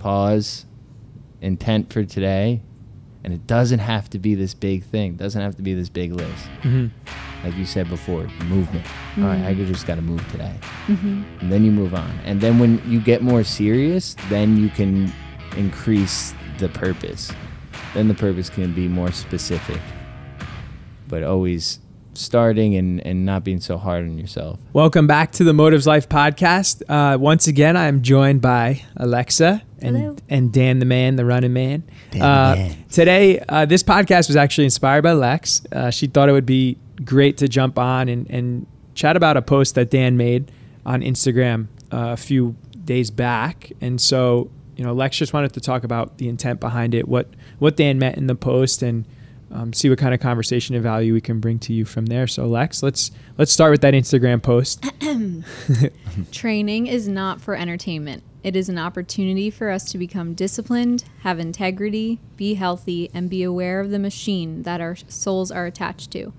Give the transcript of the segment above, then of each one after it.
pause, intent for today, and it doesn't have to be this big thing. It doesn't have to be this big list. Mm-hmm. Like you said before, movement. All right, I just got to move today. Mm-hmm. And then you move on. And then when you get more serious, then you can increase the purpose. Then the purpose can be more specific. But always starting and, and not being so hard on yourself. Welcome back to the Motives Life podcast. Uh, once again, I am joined by Alexa and Hello. and Dan the man, the running man. Dan uh, man. Today, uh, this podcast was actually inspired by Lex. Uh, she thought it would be great to jump on and, and chat about a post that Dan made on Instagram uh, a few days back. And so, you know, Lex just wanted to talk about the intent behind it, what what Dan meant in the post, and um, see what kind of conversation and value we can bring to you from there. So, Lex, let's let's start with that Instagram post. Training is not for entertainment. It is an opportunity for us to become disciplined, have integrity, be healthy, and be aware of the machine that our souls are attached to.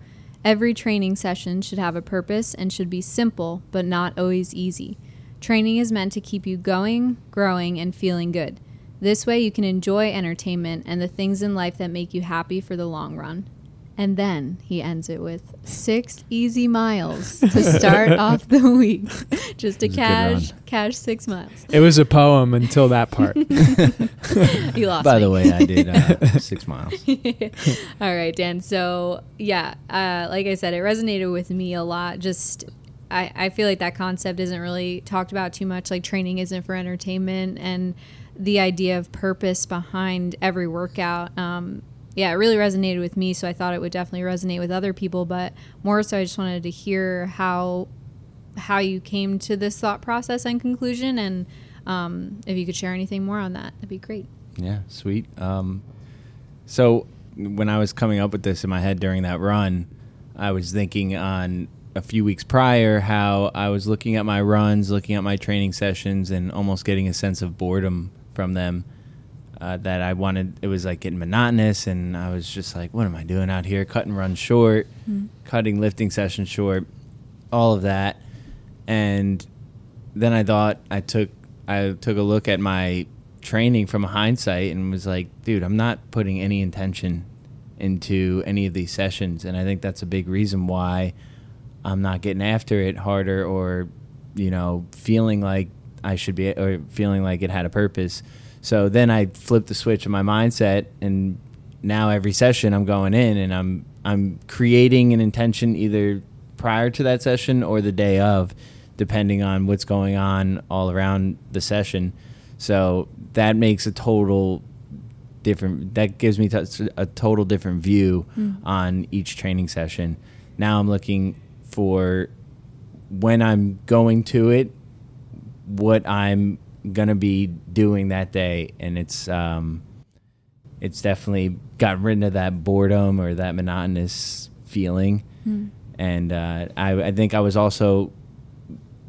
Every training session should have a purpose and should be simple, but not always easy. Training is meant to keep you going, growing, and feeling good. This way, you can enjoy entertainment and the things in life that make you happy for the long run. And then he ends it with six easy miles to start off the week. Just to a cash, run. cash six miles. It was a poem until that part. You lost By me. the way, I did uh, six miles. All right, Dan. So yeah, uh, like I said, it resonated with me a lot. Just I, I feel like that concept isn't really talked about too much. Like training isn't for entertainment, and the idea of purpose behind every workout. Um, yeah, it really resonated with me. So I thought it would definitely resonate with other people. But more so, I just wanted to hear how how you came to this thought process and conclusion, and um, if you could share anything more on that, that'd be great. Yeah, sweet. Um, so when I was coming up with this in my head during that run, I was thinking on a few weeks prior how I was looking at my runs, looking at my training sessions, and almost getting a sense of boredom from them. Uh, that I wanted, it was like getting monotonous, and I was just like, "What am I doing out here? Cutting runs short, cutting lifting sessions short, all of that." And then I thought I took I took a look at my training from hindsight and was like, dude, I'm not putting any intention into any of these sessions, and I think that's a big reason why I'm not getting after it harder or you know feeling like I should be or feeling like it had a purpose. So then I flipped the switch in my mindset and now every session I'm going in and I'm I'm creating an intention either prior to that session or the day of depending on what's going on all around the session. So that makes a total different that gives me t- a total different view hmm. on each training session. Now I'm looking for when I'm going to it what I'm gonna be doing that day, and it's um, it's definitely gotten rid of that boredom or that monotonous feeling. And uh, I, I think I was also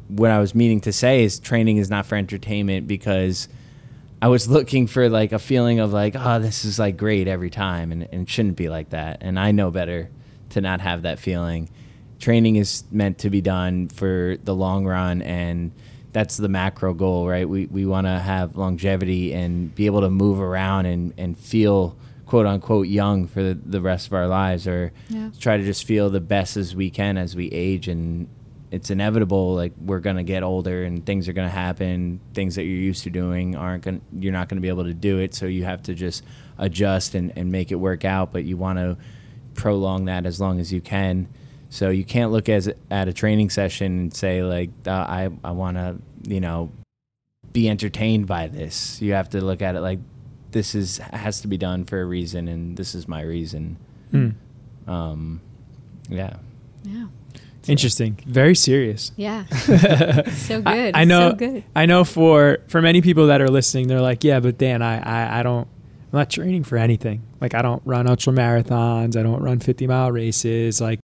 what I was meaning to say is training is not for entertainment because I was looking for like a feeling of like, oh, this is like great every time, and, and it shouldn't be like that. And I know better to not have that feeling. Training is meant to be done for the long run, and that's the macro goal, right? We we want to have longevity and be able to move around and and feel quote unquote young for the, the rest of our lives, or Yeah. try to just feel the best as we can as we age. And it's inevitable like we're going to get older and things are going to happen. Things that you're used to doing aren't going to you're not going to be able to do it. So you have to just adjust and, and make it work out. But you want to prolong that as long as you can so you can't look as at a training session and say like uh, i i want to you know be entertained by this you have to look at it like this is has to be done for a reason and this is my reason Hmm. um yeah Yeah. Interesting. Very serious. Yeah. so good. I, I know. So good. I know for for many people that are listening, they're like, "Yeah, but Dan, I, I I don't. I'm not training for anything. Like I don't run ultra marathons. I don't run 50 mile races. Like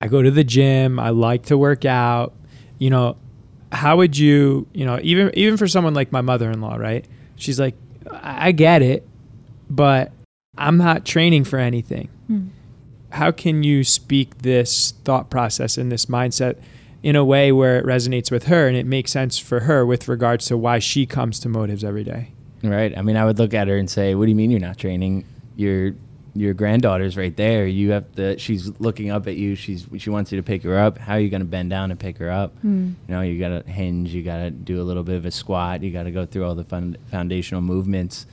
I go to the gym. I like to work out. You know, how would you? You know, even even for someone like my mother in law, right? She's like, I, I get it, but I'm not training for anything Hmm. how can you speak this thought process and this mindset in a way where it resonates with her and it makes sense for her with regards to why she comes to motives every day Right. I mean, I would look at her and say, "What do you mean you're not training? Your your granddaughter's right there. You have to. She's looking up at you. She's she wants you to pick her up. How are you going to bend down and pick her up? Mm. You know, you got to hinge. You got to do a little bit of a squat. You got to go through all the fun, foundational movements,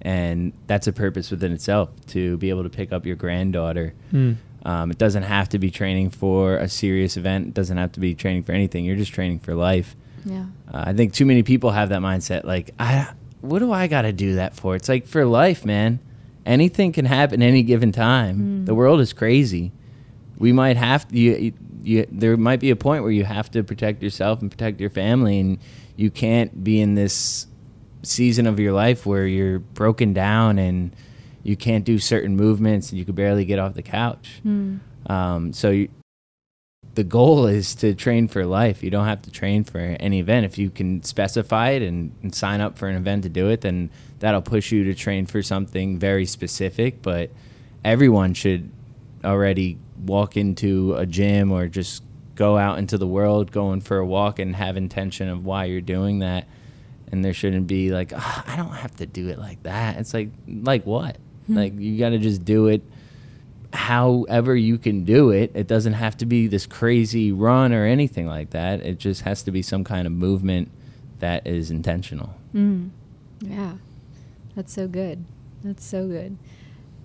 and that's a purpose within itself to be able to pick up your granddaughter. Mm. Um, it doesn't have to be training for a serious event. It doesn't have to be training for anything. You're just training for life. Yeah. Uh, I think too many people have that mindset. Like, I, what do I got to do that for? It's like for life, man. Anything can happen any given time. Mm. The world is crazy. We might have to. You, you, there might be a point where you have to protect yourself and protect your family, and you can't be in this season of your life where you're broken down and you can't do certain movements and you could barely get off the couch. Mm. Um, so you, the goal is to train for life. You don't have to train for any event. If you can specify it and, and sign up for an event to do it, then that'll push you to train for something very specific. But everyone should already walk into a gym or just go out into the world going for a walk and have intention of why you're doing that. And there shouldn't be like, "Ah, I don't have to do it like that. It's like, like what? Hmm. Like you got to just do it however you can do it. It doesn't have to be this crazy run or anything like that. It just has to be some kind of movement that is intentional. Mm. Yeah. That's so good. That's so good.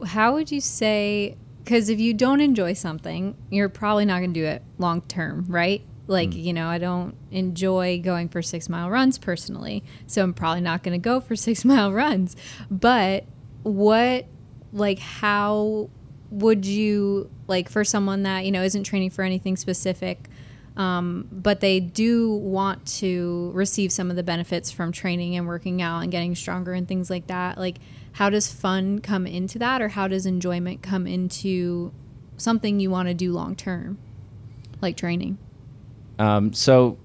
How would you say, because if you don't enjoy something, you're probably not going to do it long term, right? Like, Mm. you know, I don't enjoy going for six mile runs personally. So I'm probably not going to go for six mile runs. But what, like, how would you, like, for someone that, you know, isn't training for anything specific, um, but they do want to receive some of the benefits from training and working out and getting stronger and things like that. Like, how does fun come into that, or how does enjoyment come into something you want to do long term, like training? Um, so,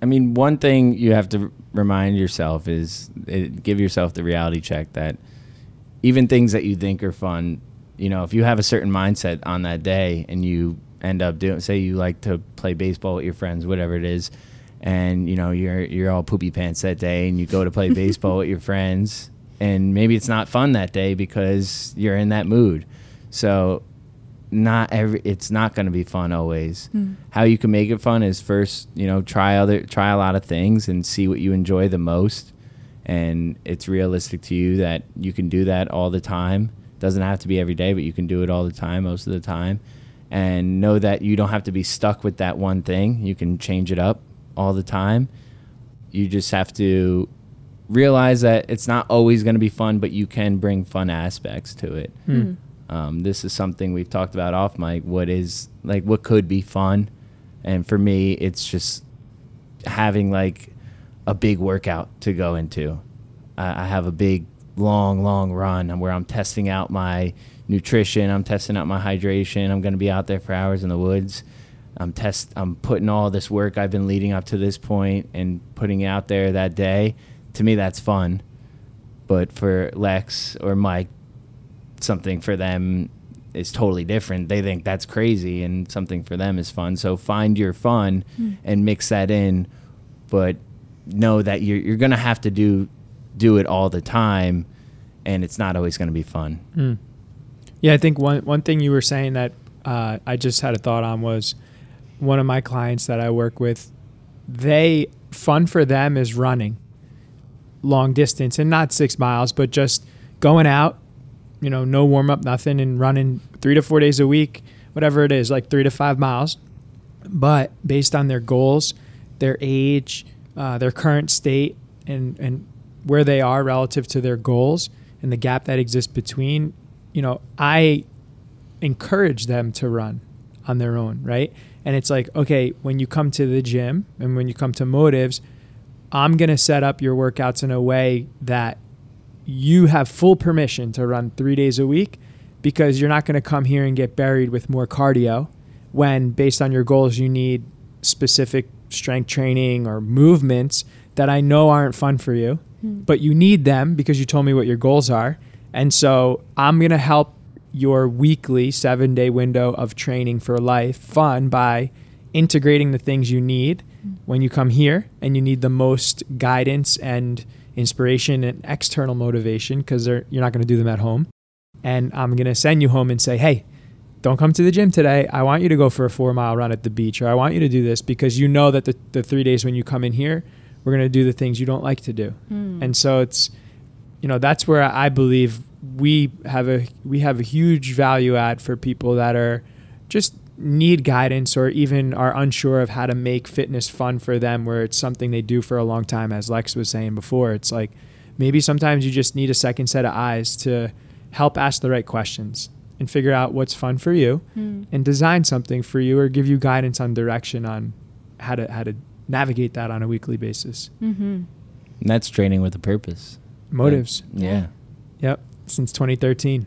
I mean, one thing you have to remind yourself is uh, give yourself the reality check that even things that you think are fun, you know, if you have a certain mindset on that day and you end up doing, say, you like to play baseball with your friends, whatever it is, and you know you're you're all poopy pants that day, and you go to play baseball with your friends, and maybe it's not fun that day because you're in that mood. So not every it's not going to be fun always. Hmm. How you can make it fun is first, you know, try other try a lot of things and see what you enjoy the most and it's realistic to you that you can do that all the time. Doesn't have to be every day, but you can do it all the time most of the time. And know that you don't have to be stuck with that one thing. You can change it up all the time. You just have to realize that it's not always going to be fun, but you can bring fun aspects to it. Hmm. Um, this is something we've talked about off mic. What is like what could be fun, and for me, it's just having like a big workout to go into. I, I have a big, long, long run where I'm testing out my nutrition. I'm testing out my hydration. I'm going to be out there for hours in the woods. I'm test. I'm putting all this work I've been leading up to this point and putting it out there that day. To me, that's fun. But for Lex or Mike, something for them is totally different. They think that's crazy, and something for them is fun. So find your fun hmm. and mix that in, but know that you're you're gonna have to do do it all the time, and it's not always gonna be fun. Mm. Yeah, I think one one thing you were saying that uh, I just had a thought on was one of my clients that I work with. They fun for them is running long distance and not six miles, but just going out. You know, no warm up, nothing, and running three to four days a week, whatever it is, like three to five miles. But based on their goals, their age, uh, their current state, and and where they are relative to their goals, and the gap that exists between, you know, I encourage them to run on their own, right? And it's like, okay, when you come to the gym and when you come to motives, I'm going to set up your workouts in a way that you have full permission to run three days a week because you're not going to come here and get buried with more cardio when, based on your goals, you need specific strength training or movements that I know aren't fun for you, Hmm. but you need them because you told me what your goals are. And so I'm going to help your weekly seven day window of training for life fun by integrating the things you need hmm. when you come here and you need the most guidance and inspiration and external motivation because you're not going to do them at home. And I'm going to send you home and say, hey, don't come to the gym today. I want you to go for a four mile run at the beach, or I want you to do this because you know that the, the three days when you come in here, we're going to do the things you don't like to do. Mm. And so it's, you know, that's where I believe we have a we have a huge value add for people that are just need guidance or even are unsure of how to make fitness fun for them where it's something they do for a long time as Lex was saying before it's like maybe sometimes you just need a second set of eyes to help ask the right questions and figure out what's fun for you Mm. and design something for you or give you guidance on direction on how to how to navigate that on a weekly basis Mm-hmm. And that's training with a purpose. motives Yeah. yep since 2013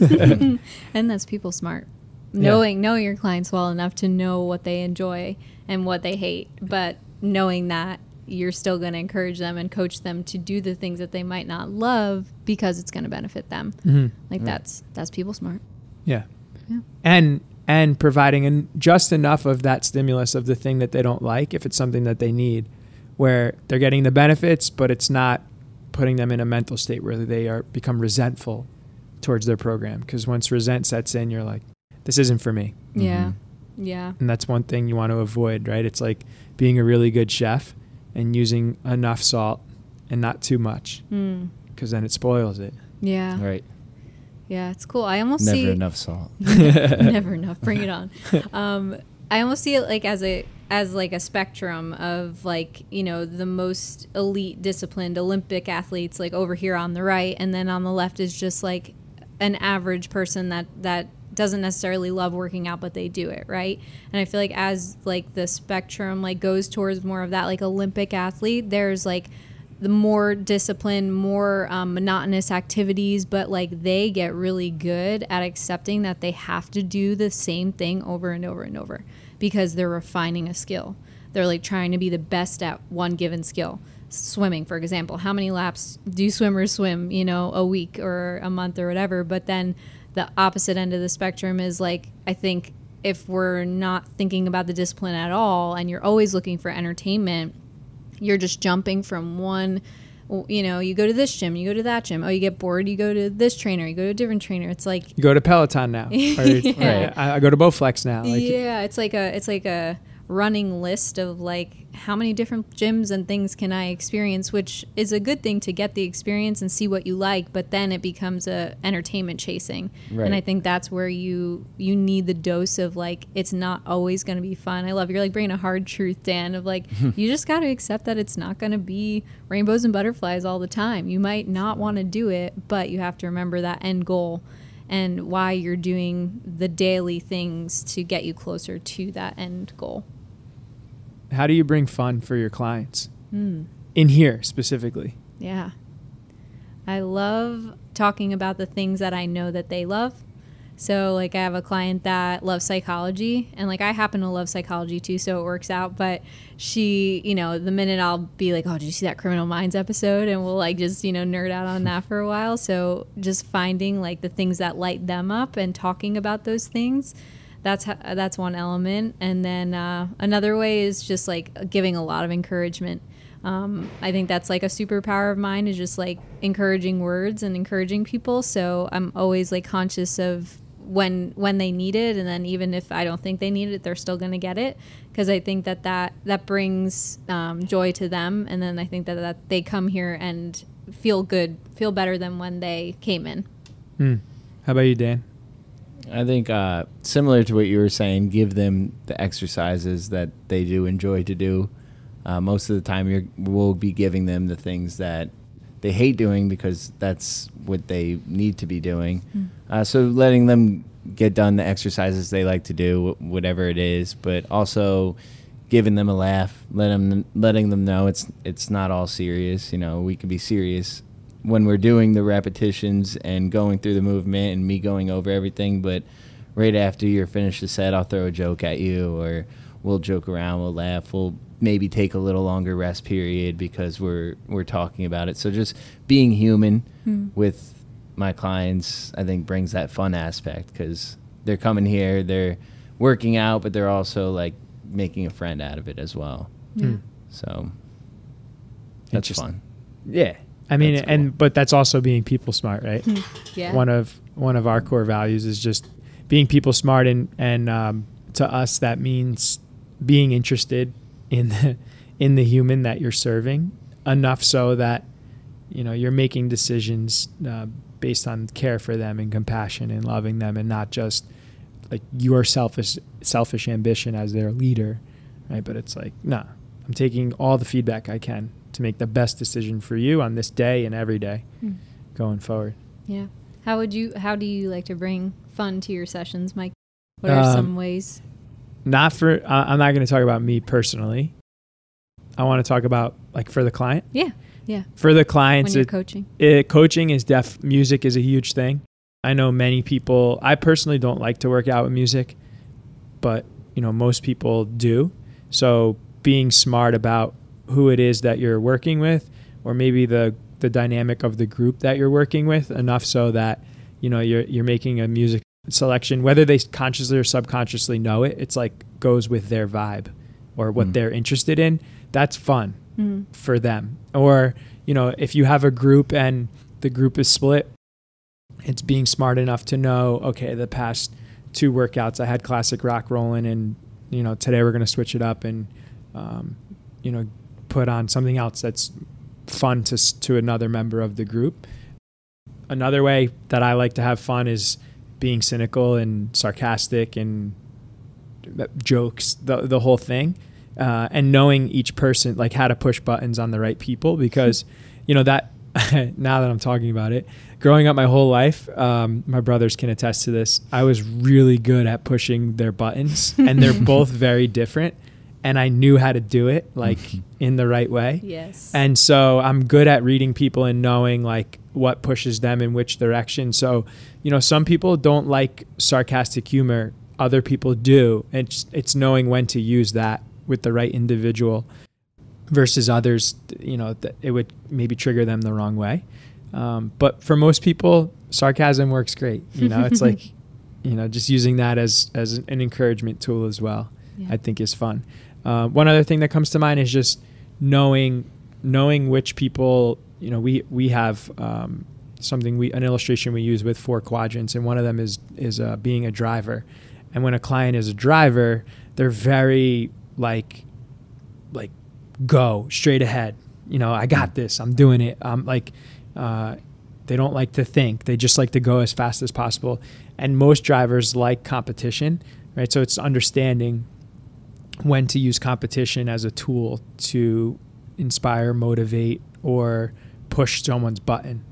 and that's people smart. Yeah. Knowing knowing your clients well enough to know what they enjoy and what they hate, but knowing that you're still going to encourage them and coach them to do the things that they might not love because it's going to benefit them. mm-hmm. Like Right. that's that's people smart. Yeah. Yeah. And and providing an, just enough of that stimulus of the thing that they don't like if it's something that they need where they're getting the benefits but it's not putting them in a mental state where they are become resentful towards their program because once resent sets in you're like this isn't for me Yeah. Mhm. Yeah. and that's one thing you want to avoid right it's like being a really good chef and using enough salt and not too much Mm. because then it spoils it Yeah. Right. Yeah, it's cool. I almost Never see enough salt. never enough. Bring it on. Um, I almost see it like as a as like a spectrum of like you know the most elite disciplined Olympic athletes like over here on the right, and then on the left is just like an average person that that doesn't necessarily love working out but they do it right and i feel like as like the spectrum like goes towards more of that like olympic athlete there's like the more disciplined, more um, monotonous activities, but like they get really good at accepting that they have to do the same thing over and over and over because they're refining a skill. They're like trying to be the best at one given skill. Swimming, for example, how many laps do swimmers swim, you know, a week or a month or whatever? But then the opposite end of the spectrum is like, I think if we're not thinking about the discipline at all and you're always looking for entertainment, you're just jumping from one you know you go to this gym you go to that gym. Oh you get bored you go to this trainer you go to a different trainer. It's like you go to peloton now. Or, Yeah. I, I go to bowflex now. Like yeah it's like a it's like a running list of like how many different gyms and things can i experience which is a good thing to get the experience and see what you like but then it becomes a entertainment chasing. Right. and i think that's where you you need the dose of like it's not always going to be fun. I love you're like bringing a hard truth dan of like you just got to accept that it's not going to be rainbows and butterflies all the time. You might not want to do it but you have to remember that end goal and why you're doing the daily things to get you closer to that end goal. how do you bring fun for your clients Mm, in here specifically yeah. I love talking about the things that I know that they love. So, like, I have a client that loves psychology, and like, I happen to love psychology too, so it works out. But she, you know, the minute I'll be like, Oh, did you see that Criminal Minds episode? And we'll like just, you know, nerd out on that for a while. So, just finding like the things that light them up and talking about those things. That's ho- that's one element, and then uh, another way is just like giving a lot of encouragement. Um, I think that's like a superpower of mine is just like encouraging words and encouraging people. So I'm always like conscious of when when they need it, and then even if I don't think they need it, they're still gonna get it because I think that that that brings um, joy to them, and then I think that that they come here and feel good, feel better than when they came in. Hmm. how about you dan I think uh, similar to what you were saying, give them the exercises that they do enjoy to do. Uh, most of the time, you're, we'll be giving them the things that they hate doing because that's what they need to be doing. Uh, so letting them get done the exercises they like to do, whatever it is, but also giving them a laugh, let them, letting them know it's it's not all serious. You know, we can be serious when we're doing the repetitions and going through the movement and me going over everything, but right after you're finished the set, I'll throw a joke at you or we'll joke around, we'll laugh, we'll maybe take a little longer rest period because we're we're talking about it. So just being human Hmm. with my clients, I think brings that fun aspect because they're coming here, they're working out, but they're also like making a friend out of it as well. Yeah. Hmm. So that's Interesting. fun. Yeah. I mean, cool. and but that's also being people smart, right? Yeah. One of one of our core values is just being people smart, and and um, to us that means being interested in the in the human that you're serving enough so that you know you're making decisions uh, based on care for them and compassion and loving them, and not just like your selfish selfish ambition as their leader, right? But it's like, nah, I'm taking all the feedback I can to make the best decision for you on this day and every day Mm. going forward. Yeah. How would you? How do you like to bring fun to your sessions, Mike? What are Um, some ways? Not for I- I'm not going to talk about me personally. I want to talk about like for the client. Yeah. Yeah. For the When clients, you're it, coaching. it, coaching is deaf Music is a huge thing. I know many people. I personally don't like to work out with music, but you know most people do. So being smart about who it is that you're working with, or maybe the the dynamic of the group that you're working with, enough so that you know you're you're making a music selection, whether they consciously or subconsciously know it. It's like goes with their vibe or what Mm. they're interested in. That's fun Mm. for them. Or, you know, if you have a group and the group is split, it's being smart enough to know, okay, the past two workouts I had classic rock rolling and, you know, today we're going to switch it up and, um, you know, put on something else that's fun to, to another member of the group. Another way that I like to have fun is being cynical and sarcastic and jokes, the, the whole thing uh, and knowing each person like how to push buttons on the right people because you know that now that i'm talking about it growing up my whole life um, my brothers can attest to this i was really good at pushing their buttons and they're both very different and i knew how to do it like in the right way Yes. and so I'm good at reading people and knowing like what pushes them in which direction. So, you know, some people don't like sarcastic humor, other people do. It's it's knowing when to use that with the right individual versus others, you know, that it would maybe trigger them the wrong way. Um, but for most people, sarcasm works great. You know, it's like, you know, just using that as as an encouragement tool as well. Yeah. I think is fun. Uh, one other thing that comes to mind is just knowing knowing which people you know we we have um, something we an illustration we use with four quadrants and one of them is is uh, being a driver. And when a client is a driver they're very like like go straight ahead. You know i got this. I'm doing it. I'm like uh, they don't like to think. They just like to go as fast as possible. And most drivers like competition right? So it's understanding when to use competition as a tool to inspire, motivate, or push someone's button,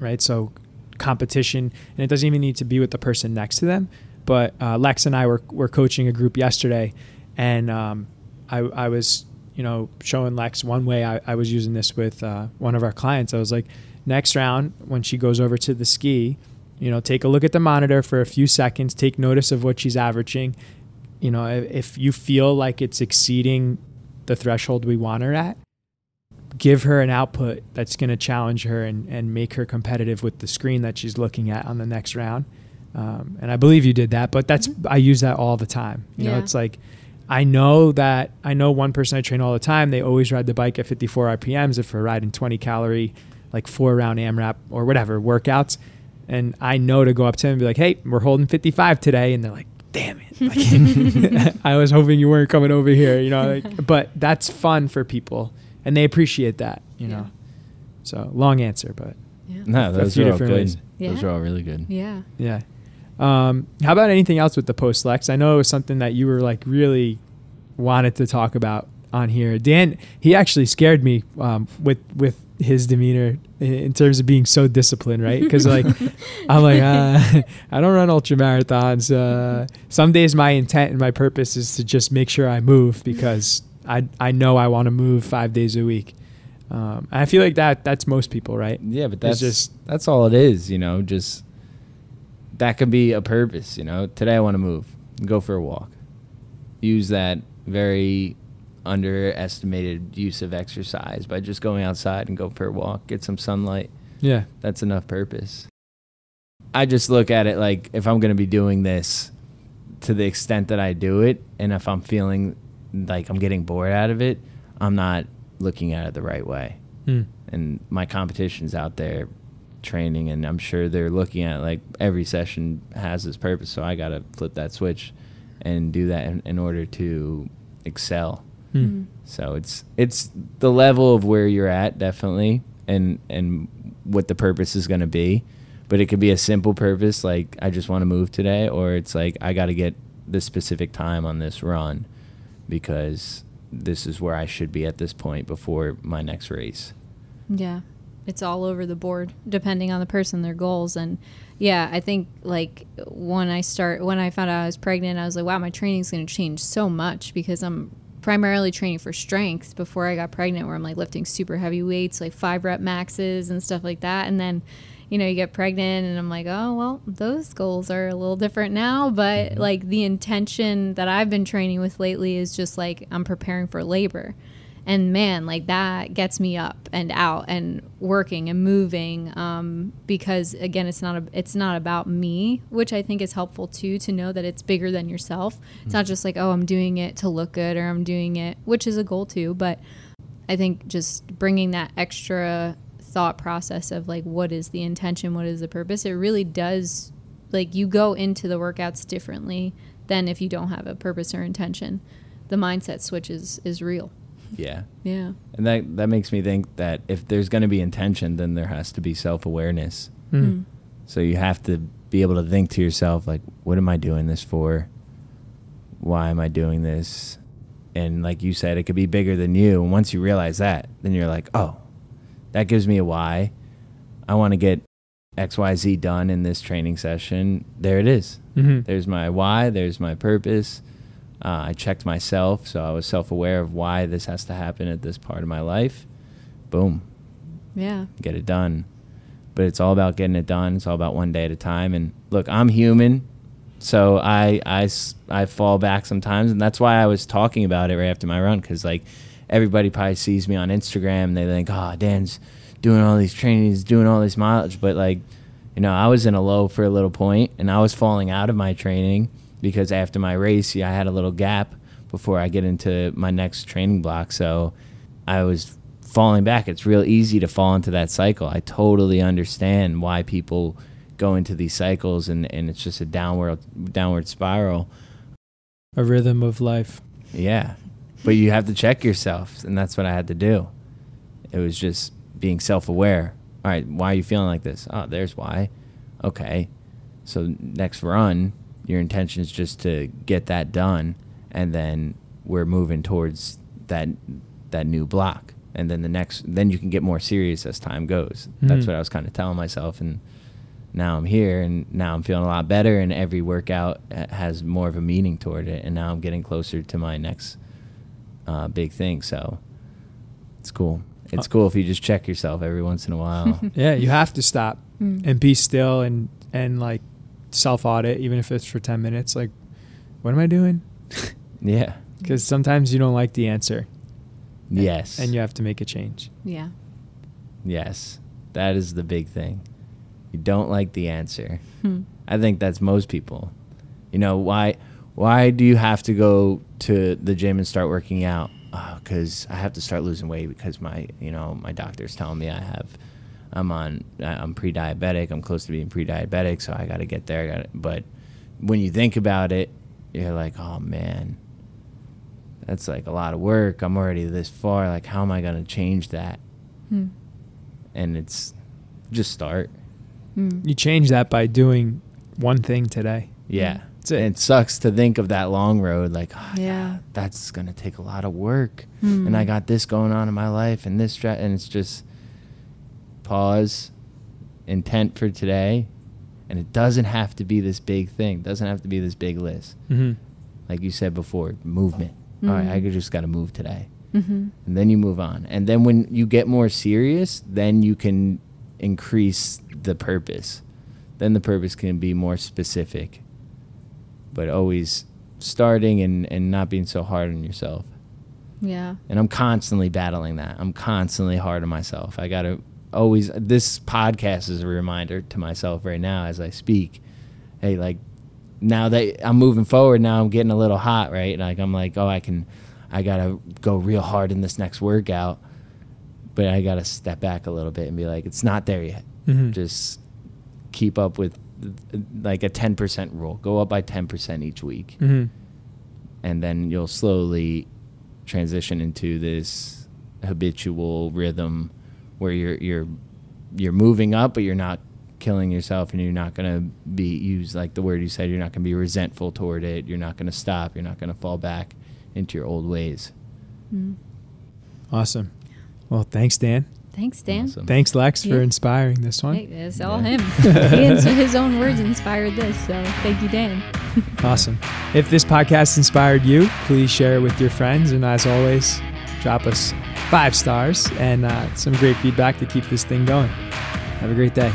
right? So competition, and it doesn't even need to be with the person next to them. But uh, Lex and I were were coaching a group yesterday, and um, I I was you know showing Lex one way I, I was using this with uh, one of our clients. I was like, next round when she goes over to the ski, you know, take a look at the monitor for a few seconds, take notice of what she's averaging. You know, if, you feel like it's exceeding the threshold we want her at, give her an output that's going to challenge her and, and make her competitive with the screen that she's looking at on the next round. Um, and I believe you did that, but that's Mhm. I use that all the time. You know, it's like I know that I know one person I train all the time. They always ride the bike at 54 RPMs if we're riding 20 calorie, like four round AMRAP or whatever workouts. And I know to go up to them and be like, "Hey, we're holding 55 today," and they're like, "Damn it! Like, I was hoping you weren't coming over here." You know, like, but that's fun for people, and they appreciate that. You Yeah. know, so long answer, but yeah. No, A those few are all good. ways. Those are all really good. Yeah. yeah. Um, how about anything else with the post Lex? I know it was something that you were like really wanted to talk about on here. Dan, he actually scared me um, with with his demeanor in terms of being so disciplined, right? Because like I'm like uh, I don't run ultra marathons. Uh, some days my intent and my purpose is to just make sure I move because I I know I want to move five days a week. Um, and I feel like that that's most people, right? Yeah, but that's just- just that's all it is, you know. Just that could be a purpose, you know. Today I want to move, go for a walk. Use that very underestimated use of exercise by just going outside and go for a walk, get some sunlight. Yeah. That's enough purpose. I just look at it like if I'm going to be doing this to the extent that I do it, and if I'm feeling like I'm getting bored out of it, I'm not looking at it the right way. Hmm. and my competition's out there training and I'm sure they're looking at like every session has its purpose so I got to flip that switch and do that in, in order to excel Hmm. so it's it's the level of where you're at definitely and and what the purpose is going to be but it could be a simple purpose like I just want to move today or it's like I got to get this specific time on this run because this is where I should be at this point before my next race. Yeah. It's all over the board depending on the person, their goals and yeah, I think like when I start when I found out I was pregnant, I was like, wow, my training's going to change so much because I'm primarily training for strength before I got pregnant where I'm like lifting super heavy weights, like 5 rep maxes and stuff like that and then you know, you get pregnant and I'm like, oh, well, those goals are a little different now. But mm-hmm. like the intention that I've been training with lately is just like I'm preparing for labor. And man, like that gets me up and out and working and moving um, because again, it's not a, it's not about me, which I think is helpful too to know that it's bigger than yourself. It's not just like oh, I'm doing it to look good or I'm doing it, which is a goal too. But I think just bringing that extra thought process of like what is the intention, what is the purpose, it really does like you go into the workouts differently than if you don't have a purpose or intention. The mindset switch is, is real. Yeah. Yeah. And that that makes me think that if there's going to be intention, then there has to be self-awareness. Hmm. So you have to be able to think to yourself like what am I doing this for? Why am I doing this? And like you said, it could be bigger than you. And once you realize that, then you're like, "Oh, that gives me a why. I want to get XYZ done in this training session." There it is. hmm There's my why, there's my purpose. Uh, I checked myself, so I was self aware of why this has to happen at this part of my life. Boom, Yeah. get it done. But it's all about getting it done. It's all about one day at a time. And look, I'm human, so I, I, I fall back sometimes. And that's why I was talking about it right after my run because, like, everybody probably sees me on Instagram and they think, oh, Dan's doing all these trainings, doing all this mileage. But, like, you know, I was in a low for a little point and I was falling out of my training because after my race, yeah, I had a little gap before I get into my next training block. So I was falling back. It's real easy to fall into that cycle. I totally understand why people go into these cycles and, and it's just a downward downward spiral. A rhythm of life. Yeah. But you have to check yourself and that's what I had to do. It was just being self aware. All right, why are you feeling like this? Oh, there's why. Okay. So next run, your intention is just to get that done and then we're moving towards that that new block. And then the next then you can get more serious as time goes. That's Mhm. what I was kind of telling myself and now I'm here and now I'm feeling a lot better and every workout has more of a meaning toward it and now I'm getting closer to my next uh, big thing. So it's cool. It's Uh, cool if you just check yourself every once in a while. Yeah, you have to stop Mm. and be still and and like self audit, even if it's for ten minutes. Like, what am I doing? yeah. Because sometimes you don't like the answer, Yes. and you have to make a change. Yeah. Yes. That is the big thing. You don't like the answer. Hmm. I think that's most people. You know why? Why do you have to go to the gym and start working out? Because I have to start losing weight because my, you know, my doctor's telling me I have, I'm on, I- I'm pre-diabetic. I'm close to being pre-diabetic, so I got to get there. I gotta, but when you think about it, you're like, oh man, that's like a lot of work. I'm already this far. Like, how am I gonna change that? Hmm. And it's just start. Hmm. You change that by doing one thing today. Yeah. That's it. It sucks to think of that long road like, oh, Yeah. God, that's going to take a lot of work. Hmm. And I got this going on in my life and this stra- and it's just pause, intent for today, and it doesn't have to be this big thing. It doesn't have to be this big list. Mm-hmm. Like you said before, movement. All right, I Mhm. just got to move today. Mm-hmm. And then you move on. And then when you get more serious, then you can increase the purpose. Then the purpose can be more specific. But always starting and, and not being so hard on yourself. Yeah. And I'm constantly battling that. I'm constantly hard on myself. I got to always, this podcast is a reminder to myself right now as I speak. Hey, like, now that I'm moving forward, now I'm getting a little hot, right? And Like, I'm like, oh, I can, I got to go real hard in this next workout. but I got to step back a little bit and be like, it's not there yet. Mhm. Just keep up with like a 10% rule. Go up by 10% each week. Mhm. And then you'll slowly transition into this habitual rhythm where you're you're you're moving up but you're not killing yourself and you're not going to be use like the word you said you're not going to be resentful toward it you're not going to stop you're not going to fall back into your old ways Mm. Awesome. Well, thanks, Dan. Thanks, Dan. Awesome. Thanks, Lex, for inspiring this one. Hey, it's all Yeah. him. he ins- his own words inspired this, so thank you, Dan. Awesome. If this podcast inspired you, please share it with your friends. And as always, drop us five stars and uh, some great feedback to keep this thing going. Have a great day.